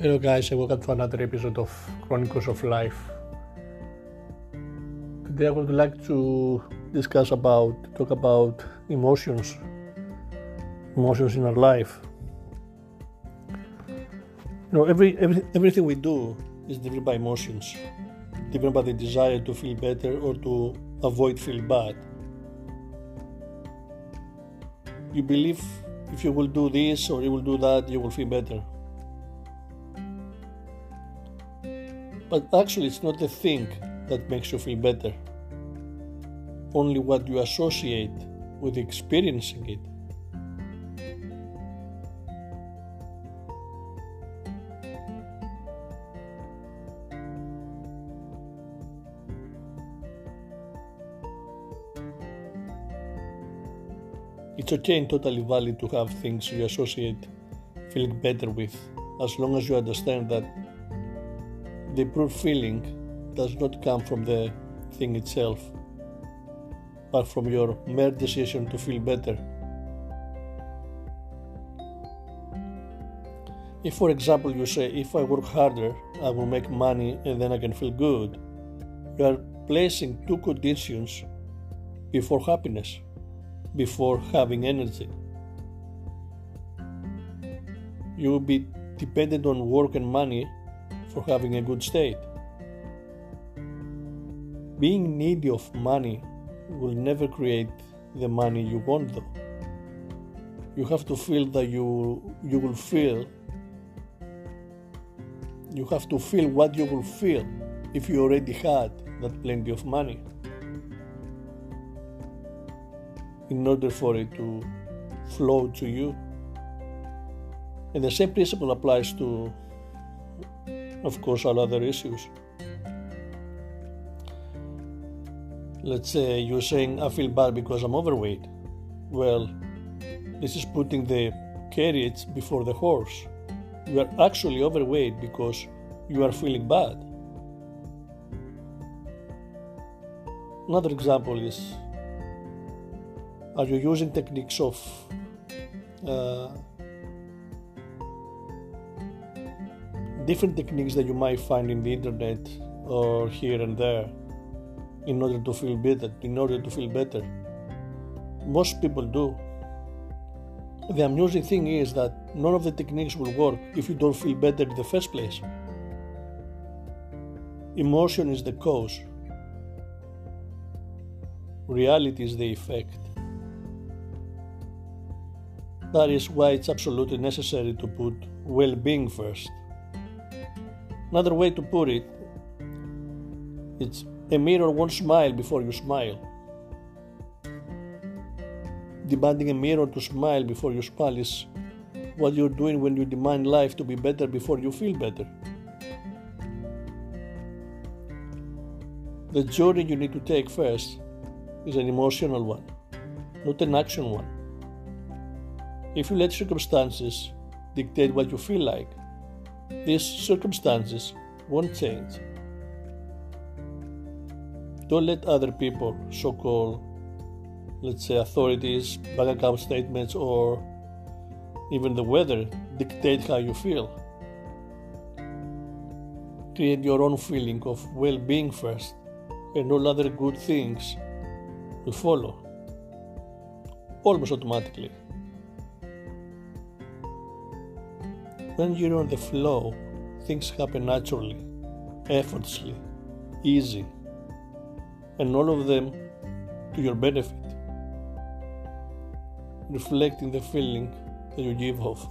Hello, guys, and welcome to another episode of Chronicles of Life. Today, I would like to discuss about, talk about emotions, emotions in our life. You know, every, every everything we do is driven by emotions, driven by the desire to feel better or to avoid feeling bad. You believe if you will do this or you will do that, you will feel better But actually, it's not the thing that makes you feel better, only what you associate with experiencing it. It's okay and totally valid to have things you associate feeling better with, as long as you understand that the improved feeling does not come from the thing itself, but from your mere decision to feel better. If, for example, you say, If I work harder, I will make money and then I can feel good, you are placing two conditions before happiness, before having energy. You will be dependent on work and money for having a good state. Being needy of money will never create the money you want though. You have to feel that you you will feel you have to feel what you will feel if you already had that plenty of money in order for it to flow to you. And the same principle applies to of course, all other issues. Let's say you're saying, I feel bad because I'm overweight. Well, this is putting the carriage before the horse. You are actually overweight because you are feeling bad. Another example is Are you using techniques of uh, different techniques that you might find in the internet or here and there in order to feel better in order to feel better. Most people do. The amusing thing is that none of the techniques will work if you don't feel better in the first place. Emotion is the cause. Reality is the effect. That is why it's absolutely necessary to put well-being first Another way to put it, it's a mirror won't smile before you smile. Demanding a mirror to smile before you smile is what you're doing when you demand life to be better before you feel better. The journey you need to take first is an emotional one, not an action one. If you let circumstances dictate what you feel like, these circumstances won't change. Don't let other people, so called, let's say, authorities, bank account statements, or even the weather dictate how you feel. Create your own feeling of well being first, and all other good things will follow almost automatically. When you're on the flow, things happen naturally, effortlessly, easy, and all of them to your benefit, reflecting the feeling that you give off.